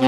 Hi,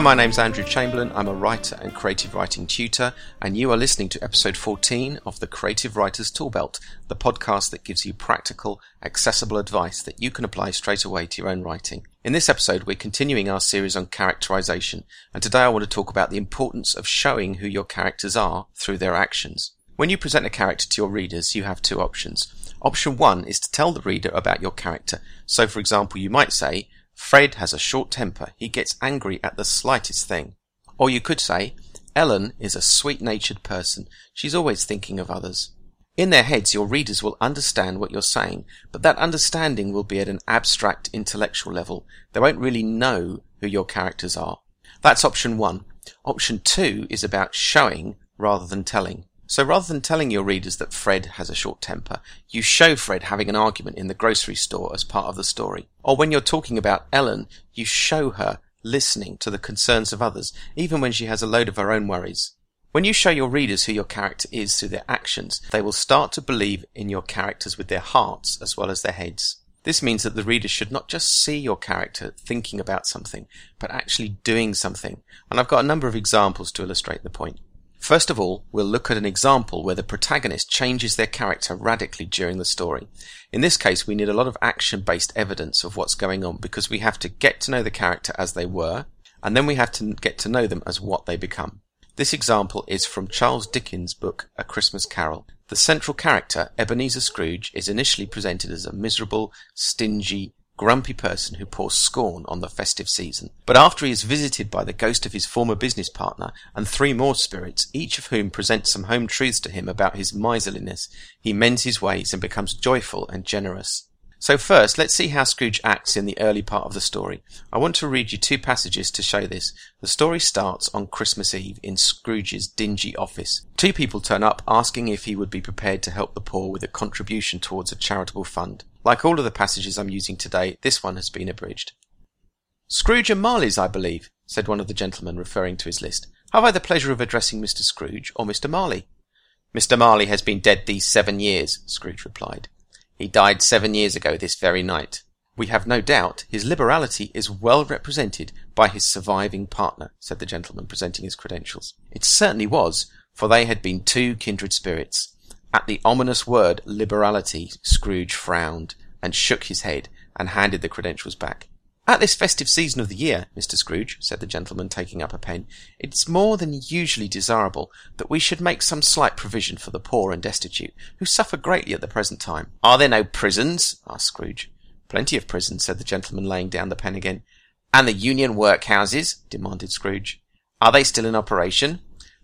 my name's Andrew Chamberlain. I'm a writer and creative writing tutor, and you are listening to episode 14 of the Creative Writers Toolbelt, the podcast that gives you practical, accessible advice that you can apply straight away to your own writing. In this episode, we're continuing our series on characterization, and today I want to talk about the importance of showing who your characters are through their actions. When you present a character to your readers, you have two options. Option one is to tell the reader about your character. So, for example, you might say, Fred has a short temper. He gets angry at the slightest thing. Or you could say, Ellen is a sweet-natured person. She's always thinking of others. In their heads, your readers will understand what you're saying, but that understanding will be at an abstract intellectual level. They won't really know who your characters are. That's option one. Option two is about showing rather than telling. So rather than telling your readers that Fred has a short temper, you show Fred having an argument in the grocery store as part of the story. Or when you're talking about Ellen, you show her listening to the concerns of others, even when she has a load of her own worries. When you show your readers who your character is through their actions, they will start to believe in your characters with their hearts as well as their heads. This means that the reader should not just see your character thinking about something, but actually doing something. And I've got a number of examples to illustrate the point. First of all, we'll look at an example where the protagonist changes their character radically during the story. In this case, we need a lot of action-based evidence of what's going on because we have to get to know the character as they were, and then we have to get to know them as what they become. This example is from Charles Dickens' book A Christmas Carol. The central character, Ebenezer Scrooge, is initially presented as a miserable, stingy, grumpy person who pours scorn on the festive season. But after he is visited by the ghost of his former business partner and three more spirits, each of whom presents some home truths to him about his miserliness, he mends his ways and becomes joyful and generous. So first, let's see how Scrooge acts in the early part of the story. I want to read you two passages to show this. The story starts on Christmas Eve in Scrooge's dingy office. Two people turn up asking if he would be prepared to help the poor with a contribution towards a charitable fund. Like all of the passages I'm using today, this one has been abridged. Scrooge and Marley's, I believe, said one of the gentlemen, referring to his list. Have I the pleasure of addressing Mr. Scrooge or Mr. Marley? Mr. Marley has been dead these seven years, Scrooge replied. He died seven years ago this very night. We have no doubt his liberality is well represented by his surviving partner, said the gentleman, presenting his credentials. It certainly was, for they had been two kindred spirits. At the ominous word liberality, Scrooge frowned and shook his head and handed the credentials back. At this festive season of the year, Mr. Scrooge, said the gentleman, taking up a pen, it's more than usually desirable that we should make some slight provision for the poor and destitute, who suffer greatly at the present time. Are there no prisons? asked Scrooge. Plenty of prisons, said the gentleman, laying down the pen again. And the union workhouses? demanded Scrooge. Are they still in operation?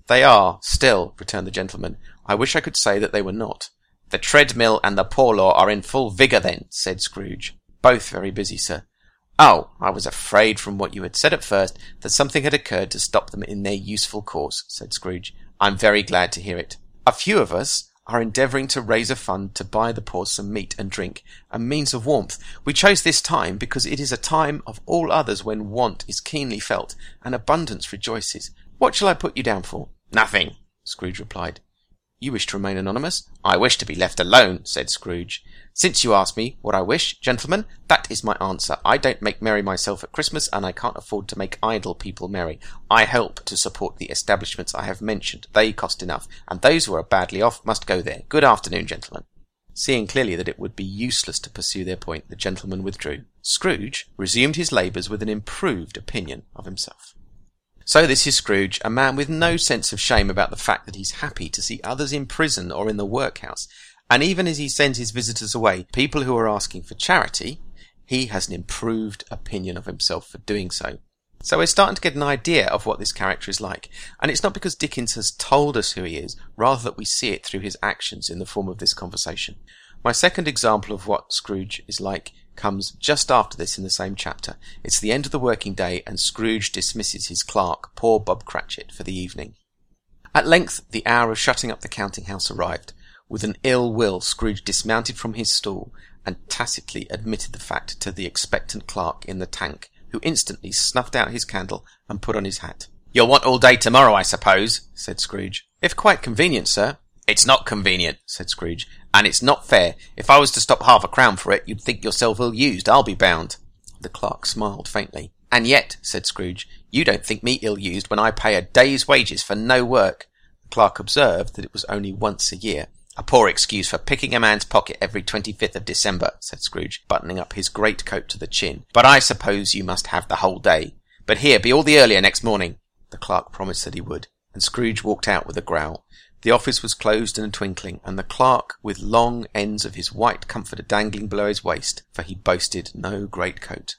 They are, still, returned the gentleman. I wish I could say that they were not. The treadmill and the poor law are in full vigour then, said Scrooge. Both very busy, sir. Oh, I was afraid from what you had said at first that something had occurred to stop them in their useful course, said Scrooge. I'm very glad to hear it. A few of us are endeavouring to raise a fund to buy the poor some meat and drink, a means of warmth. We chose this time because it is a time of all others when want is keenly felt and abundance rejoices. What shall I put you down for? Nothing, Scrooge replied. You wish to remain anonymous? I wish to be left alone, said Scrooge. Since you ask me what I wish, gentlemen, that is my answer. I don't make merry myself at Christmas, and I can't afford to make idle people merry. I help to support the establishments I have mentioned. They cost enough, and those who are badly off must go there. Good afternoon, gentlemen. Seeing clearly that it would be useless to pursue their point, the gentleman withdrew. Scrooge resumed his labours with an improved opinion of himself. So this is Scrooge, a man with no sense of shame about the fact that he's happy to see others in prison or in the workhouse, and even as he sends his visitors away, people who are asking for charity, he has an improved opinion of himself for doing so. So we're starting to get an idea of what this character is like. And it's not because Dickens has told us who he is, rather that we see it through his actions in the form of this conversation. My second example of what Scrooge is like comes just after this in the same chapter. It's the end of the working day and Scrooge dismisses his clerk, poor Bob Cratchit, for the evening. At length the hour of shutting up the counting house arrived. With an ill will, Scrooge dismounted from his stool and tacitly admitted the fact to the expectant clerk in the tank, who instantly snuffed out his candle and put on his hat. You'll want all day tomorrow, I suppose, said Scrooge. If quite convenient, sir. It's not convenient, said Scrooge, and it's not fair. If I was to stop half a crown for it, you'd think yourself ill used, I'll be bound. The clerk smiled faintly. And yet, said Scrooge, you don't think me ill used when I pay a day's wages for no work. The clerk observed that it was only once a year. A poor excuse for picking a man's pocket every 25th of December, said Scrooge, buttoning up his great coat to the chin. But I suppose you must have the whole day. But here, be all the earlier next morning. The clerk promised that he would, and Scrooge walked out with a growl. The office was closed in a twinkling, and the clerk with long ends of his white comforter dangling below his waist, for he boasted no great coat.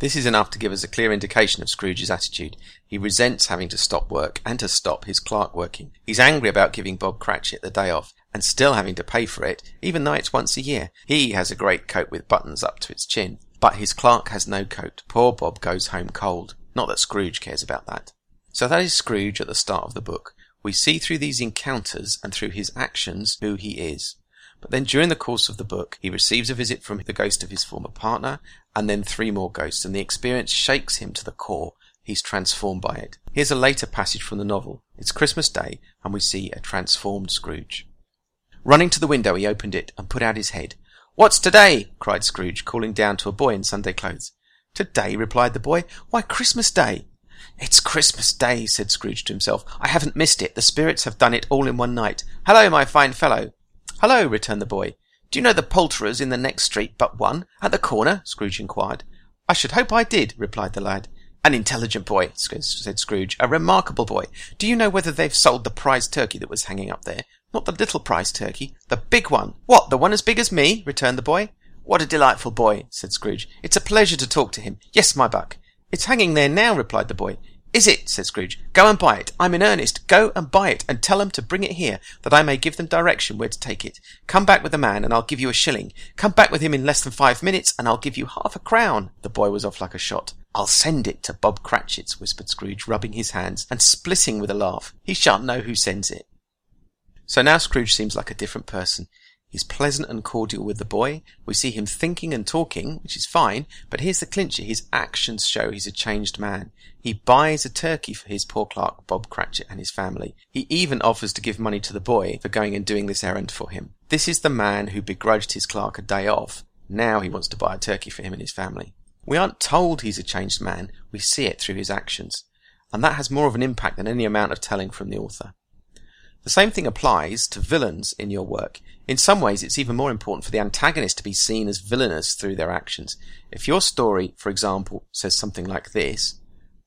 This is enough to give us a clear indication of Scrooge's attitude. He resents having to stop work and to stop his clerk working. He's angry about giving Bob Cratchit the day off and still having to pay for it, even though it's once a year. He has a great coat with buttons up to its chin, but his clerk has no coat. Poor Bob goes home cold. Not that Scrooge cares about that. So that is Scrooge at the start of the book. We see through these encounters and through his actions who he is. But then during the course of the book, he receives a visit from the ghost of his former partner, and then three more ghosts, and the experience shakes him to the core. He's transformed by it. Here's a later passage from the novel. It's Christmas Day, and we see a transformed Scrooge. Running to the window, he opened it and put out his head. What's today? cried Scrooge, calling down to a boy in Sunday clothes. Today, replied the boy. Why, Christmas Day. It's Christmas Day, said Scrooge to himself. I haven't missed it. The spirits have done it all in one night. Hello, my fine fellow. Hello, returned the boy. Do you know the poulterer's in the next street but one? At the corner? Scrooge inquired. I should hope I did, replied the lad. An intelligent boy, said Scrooge. A remarkable boy. Do you know whether they've sold the prize turkey that was hanging up there? Not the little prize turkey, the big one. What, the one as big as me? returned the boy. What a delightful boy, said Scrooge. It's a pleasure to talk to him. Yes, my buck. It's hanging there now, replied the boy. Is it? said Scrooge. Go and buy it. I'm in earnest. Go and buy it, and tell them to bring it here, that I may give them direction where to take it. Come back with the man, and I'll give you a shilling. Come back with him in less than five minutes, and I'll give you half a crown. The boy was off like a shot. I'll send it to Bob Cratchit's, whispered Scrooge, rubbing his hands, and splitting with a laugh. He shan't know who sends it. So now Scrooge seems like a different person. He's pleasant and cordial with the boy. We see him thinking and talking, which is fine, but here's the clincher. His actions show he's a changed man. He buys a turkey for his poor clerk, Bob Cratchit, and his family. He even offers to give money to the boy for going and doing this errand for him. This is the man who begrudged his clerk a day off. Now he wants to buy a turkey for him and his family. We aren't told he's a changed man. We see it through his actions. And that has more of an impact than any amount of telling from the author. The same thing applies to villains in your work. In some ways, it's even more important for the antagonist to be seen as villainous through their actions. If your story, for example, says something like this,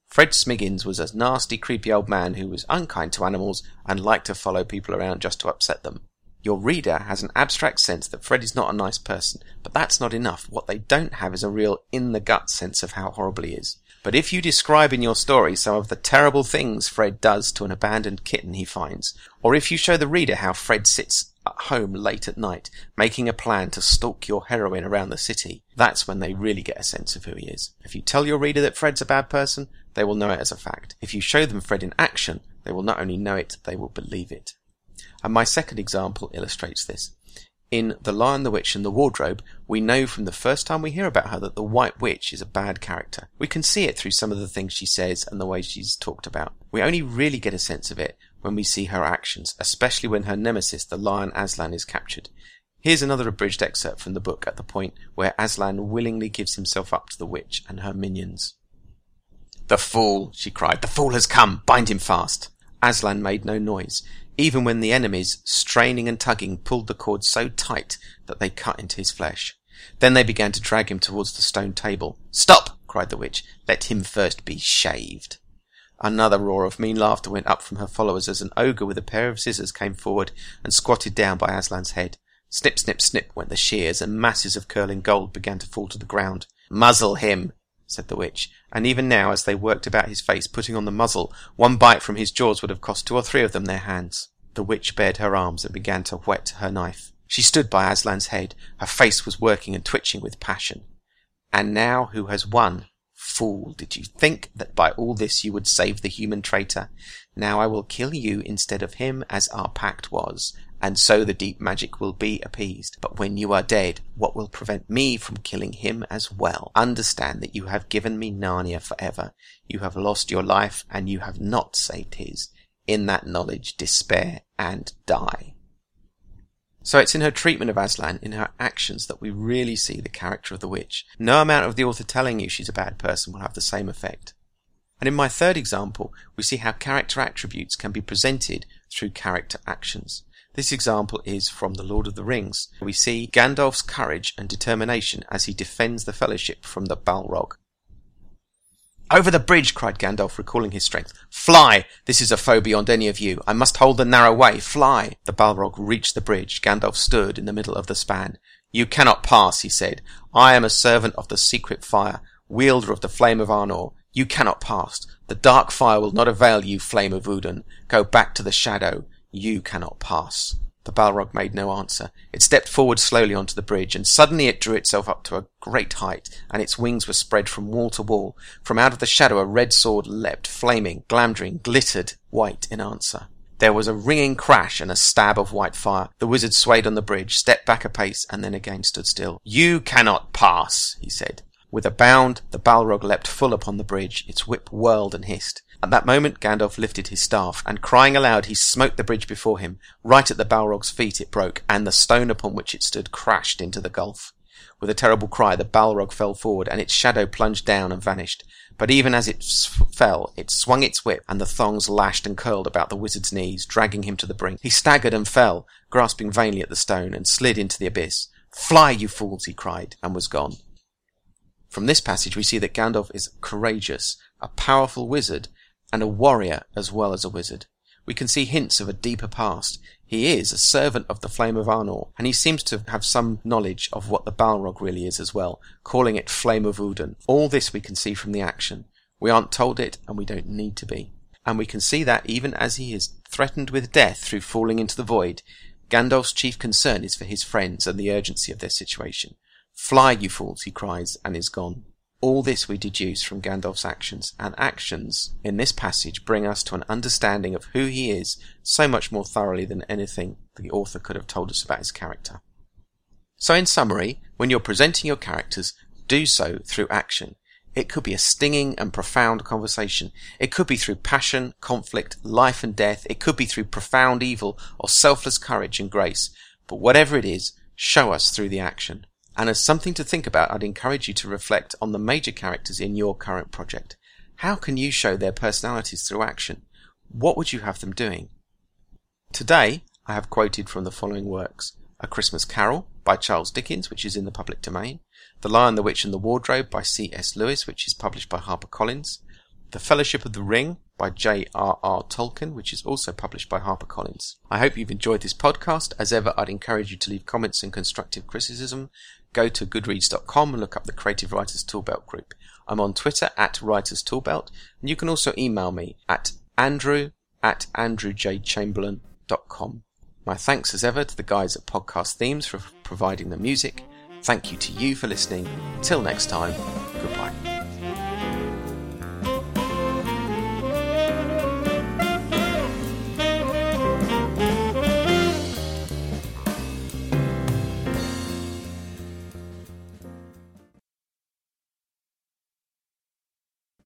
Fred Smiggins was a nasty, creepy old man who was unkind to animals and liked to follow people around just to upset them. Your reader has an abstract sense that Fred is not a nice person, but that's not enough. What they don't have is a real in the gut sense of how horrible he is. But if you describe in your story some of the terrible things Fred does to an abandoned kitten he finds, or if you show the reader how Fred sits at home late at night, making a plan to stalk your heroine around the city, that's when they really get a sense of who he is. If you tell your reader that Fred's a bad person, they will know it as a fact. If you show them Fred in action, they will not only know it, they will believe it. And my second example illustrates this. In The Lion, the Witch, and the Wardrobe, we know from the first time we hear about her that the White Witch is a bad character. We can see it through some of the things she says and the way she's talked about. We only really get a sense of it when we see her actions, especially when her nemesis, the lion Aslan, is captured. Here's another abridged excerpt from the book at the point where Aslan willingly gives himself up to the witch and her minions. The fool, she cried. The fool has come. Bind him fast. Aslan made no noise even when the enemies, straining and tugging, pulled the cord so tight that they cut into his flesh. Then they began to drag him towards the stone table. Stop! cried the witch. Let him first be shaved. Another roar of mean laughter went up from her followers as an ogre with a pair of scissors came forward and squatted down by Aslan's head. Snip, snip, snip went the shears, and masses of curling gold began to fall to the ground. Muzzle him, said the witch, and even now, as they worked about his face, putting on the muzzle, one bite from his jaws would have cost two or three of them their hands. The witch bared her arms and began to whet her knife. She stood by Aslan's head. Her face was working and twitching with passion. And now who has won? Fool, did you think that by all this you would save the human traitor? Now I will kill you instead of him as our pact was, and so the deep magic will be appeased. But when you are dead, what will prevent me from killing him as well? Understand that you have given me Narnia forever. You have lost your life, and you have not saved his. in that knowledge, despair and die. So it's in her treatment of Aslan, in her actions, that we really see the character of the witch. No amount of the author telling you she's a bad person will have the same effect. And in my third example, we see how character attributes can be presented through character actions. This example is from The Lord of the Rings. We see Gandalf's courage and determination as he defends the Fellowship from the Balrog. Over the bridge, cried Gandalf, recalling his strength. Fly! This is a foe beyond any of you. I must hold the narrow way. Fly! The Balrog reached the bridge. Gandalf stood in the middle of the span. You cannot pass, he said. I am a servant of the secret fire, wielder of the flame of Anor. You cannot pass. The dark fire will not avail you, flame of Udun. Go back to the shadow. You cannot pass. The Balrog made no answer. It stepped forward slowly onto the bridge, and suddenly it drew itself up to a great height, and its wings were spread from wall to wall. From out of the shadow a red sword leapt, flaming, Glamdring, glittered white in answer. There was a ringing crash and a stab of white fire. The wizard swayed on the bridge, stepped back a pace, and then again stood still. You cannot pass, he said. With a bound, the Balrog leapt full upon the bridge. Its whip whirled and hissed. At that moment Gandalf lifted his staff, and crying aloud he smote the bridge before him. Right at the Balrog's feet it broke, and the stone upon which it stood crashed into the gulf. With a terrible cry the Balrog fell forward, and its shadow plunged down and vanished. But even as it fell, it swung its whip, and the thongs lashed and curled about the wizard's knees, dragging him to the brink. He staggered and fell, grasping vainly at the stone, and slid into the abyss. Fly, you fools, he cried, and was gone. From this passage we see that Gandalf is courageous, a powerful wizard, and a warrior as well as a wizard. We can see hints of a deeper past. He is a servant of the Flame of Anor, and he seems to have some knowledge of what the Balrog really is as well, calling it Flame of Udun. All this we can see from the action. We aren't told it, and we don't need to be. And we can see that even as he is threatened with death through falling into the void, Gandalf's chief concern is for his friends and the urgency of their situation. Fly, you fools, he cries, and is gone. All this we deduce from Gandalf's actions, and actions in this passage bring us to an understanding of who he is so much more thoroughly than anything the author could have told us about his character. So in summary, when you're presenting your characters, do so through action. It could be a stinging and profound conversation. It could be through passion, conflict, life and death. It could be through profound evil or selfless courage and grace. But whatever it is, show us through the action. And as something to think about, I'd encourage you to reflect on the major characters in your current project. How can you show their personalities through action? What would you have them doing? Today, I have quoted from the following works. A Christmas Carol by Charles Dickens, which is in the public domain. The Lion, the Witch and the Wardrobe by C.S. Lewis, which is published by HarperCollins. The Fellowship of the Ring by J.R.R. Tolkien, which is also published by HarperCollins. I hope you've enjoyed this podcast. As ever, I'd encourage you to leave comments and constructive criticism go to goodreads.com and look up the Creative Writers Toolbelt group. I'm on Twitter at Writers Toolbelt, and you can also email me at andrew at andrewjchamberlain.com. My thanks as ever to the guys at Podcast Themes for providing the music. Thank you to you for listening. Till next time,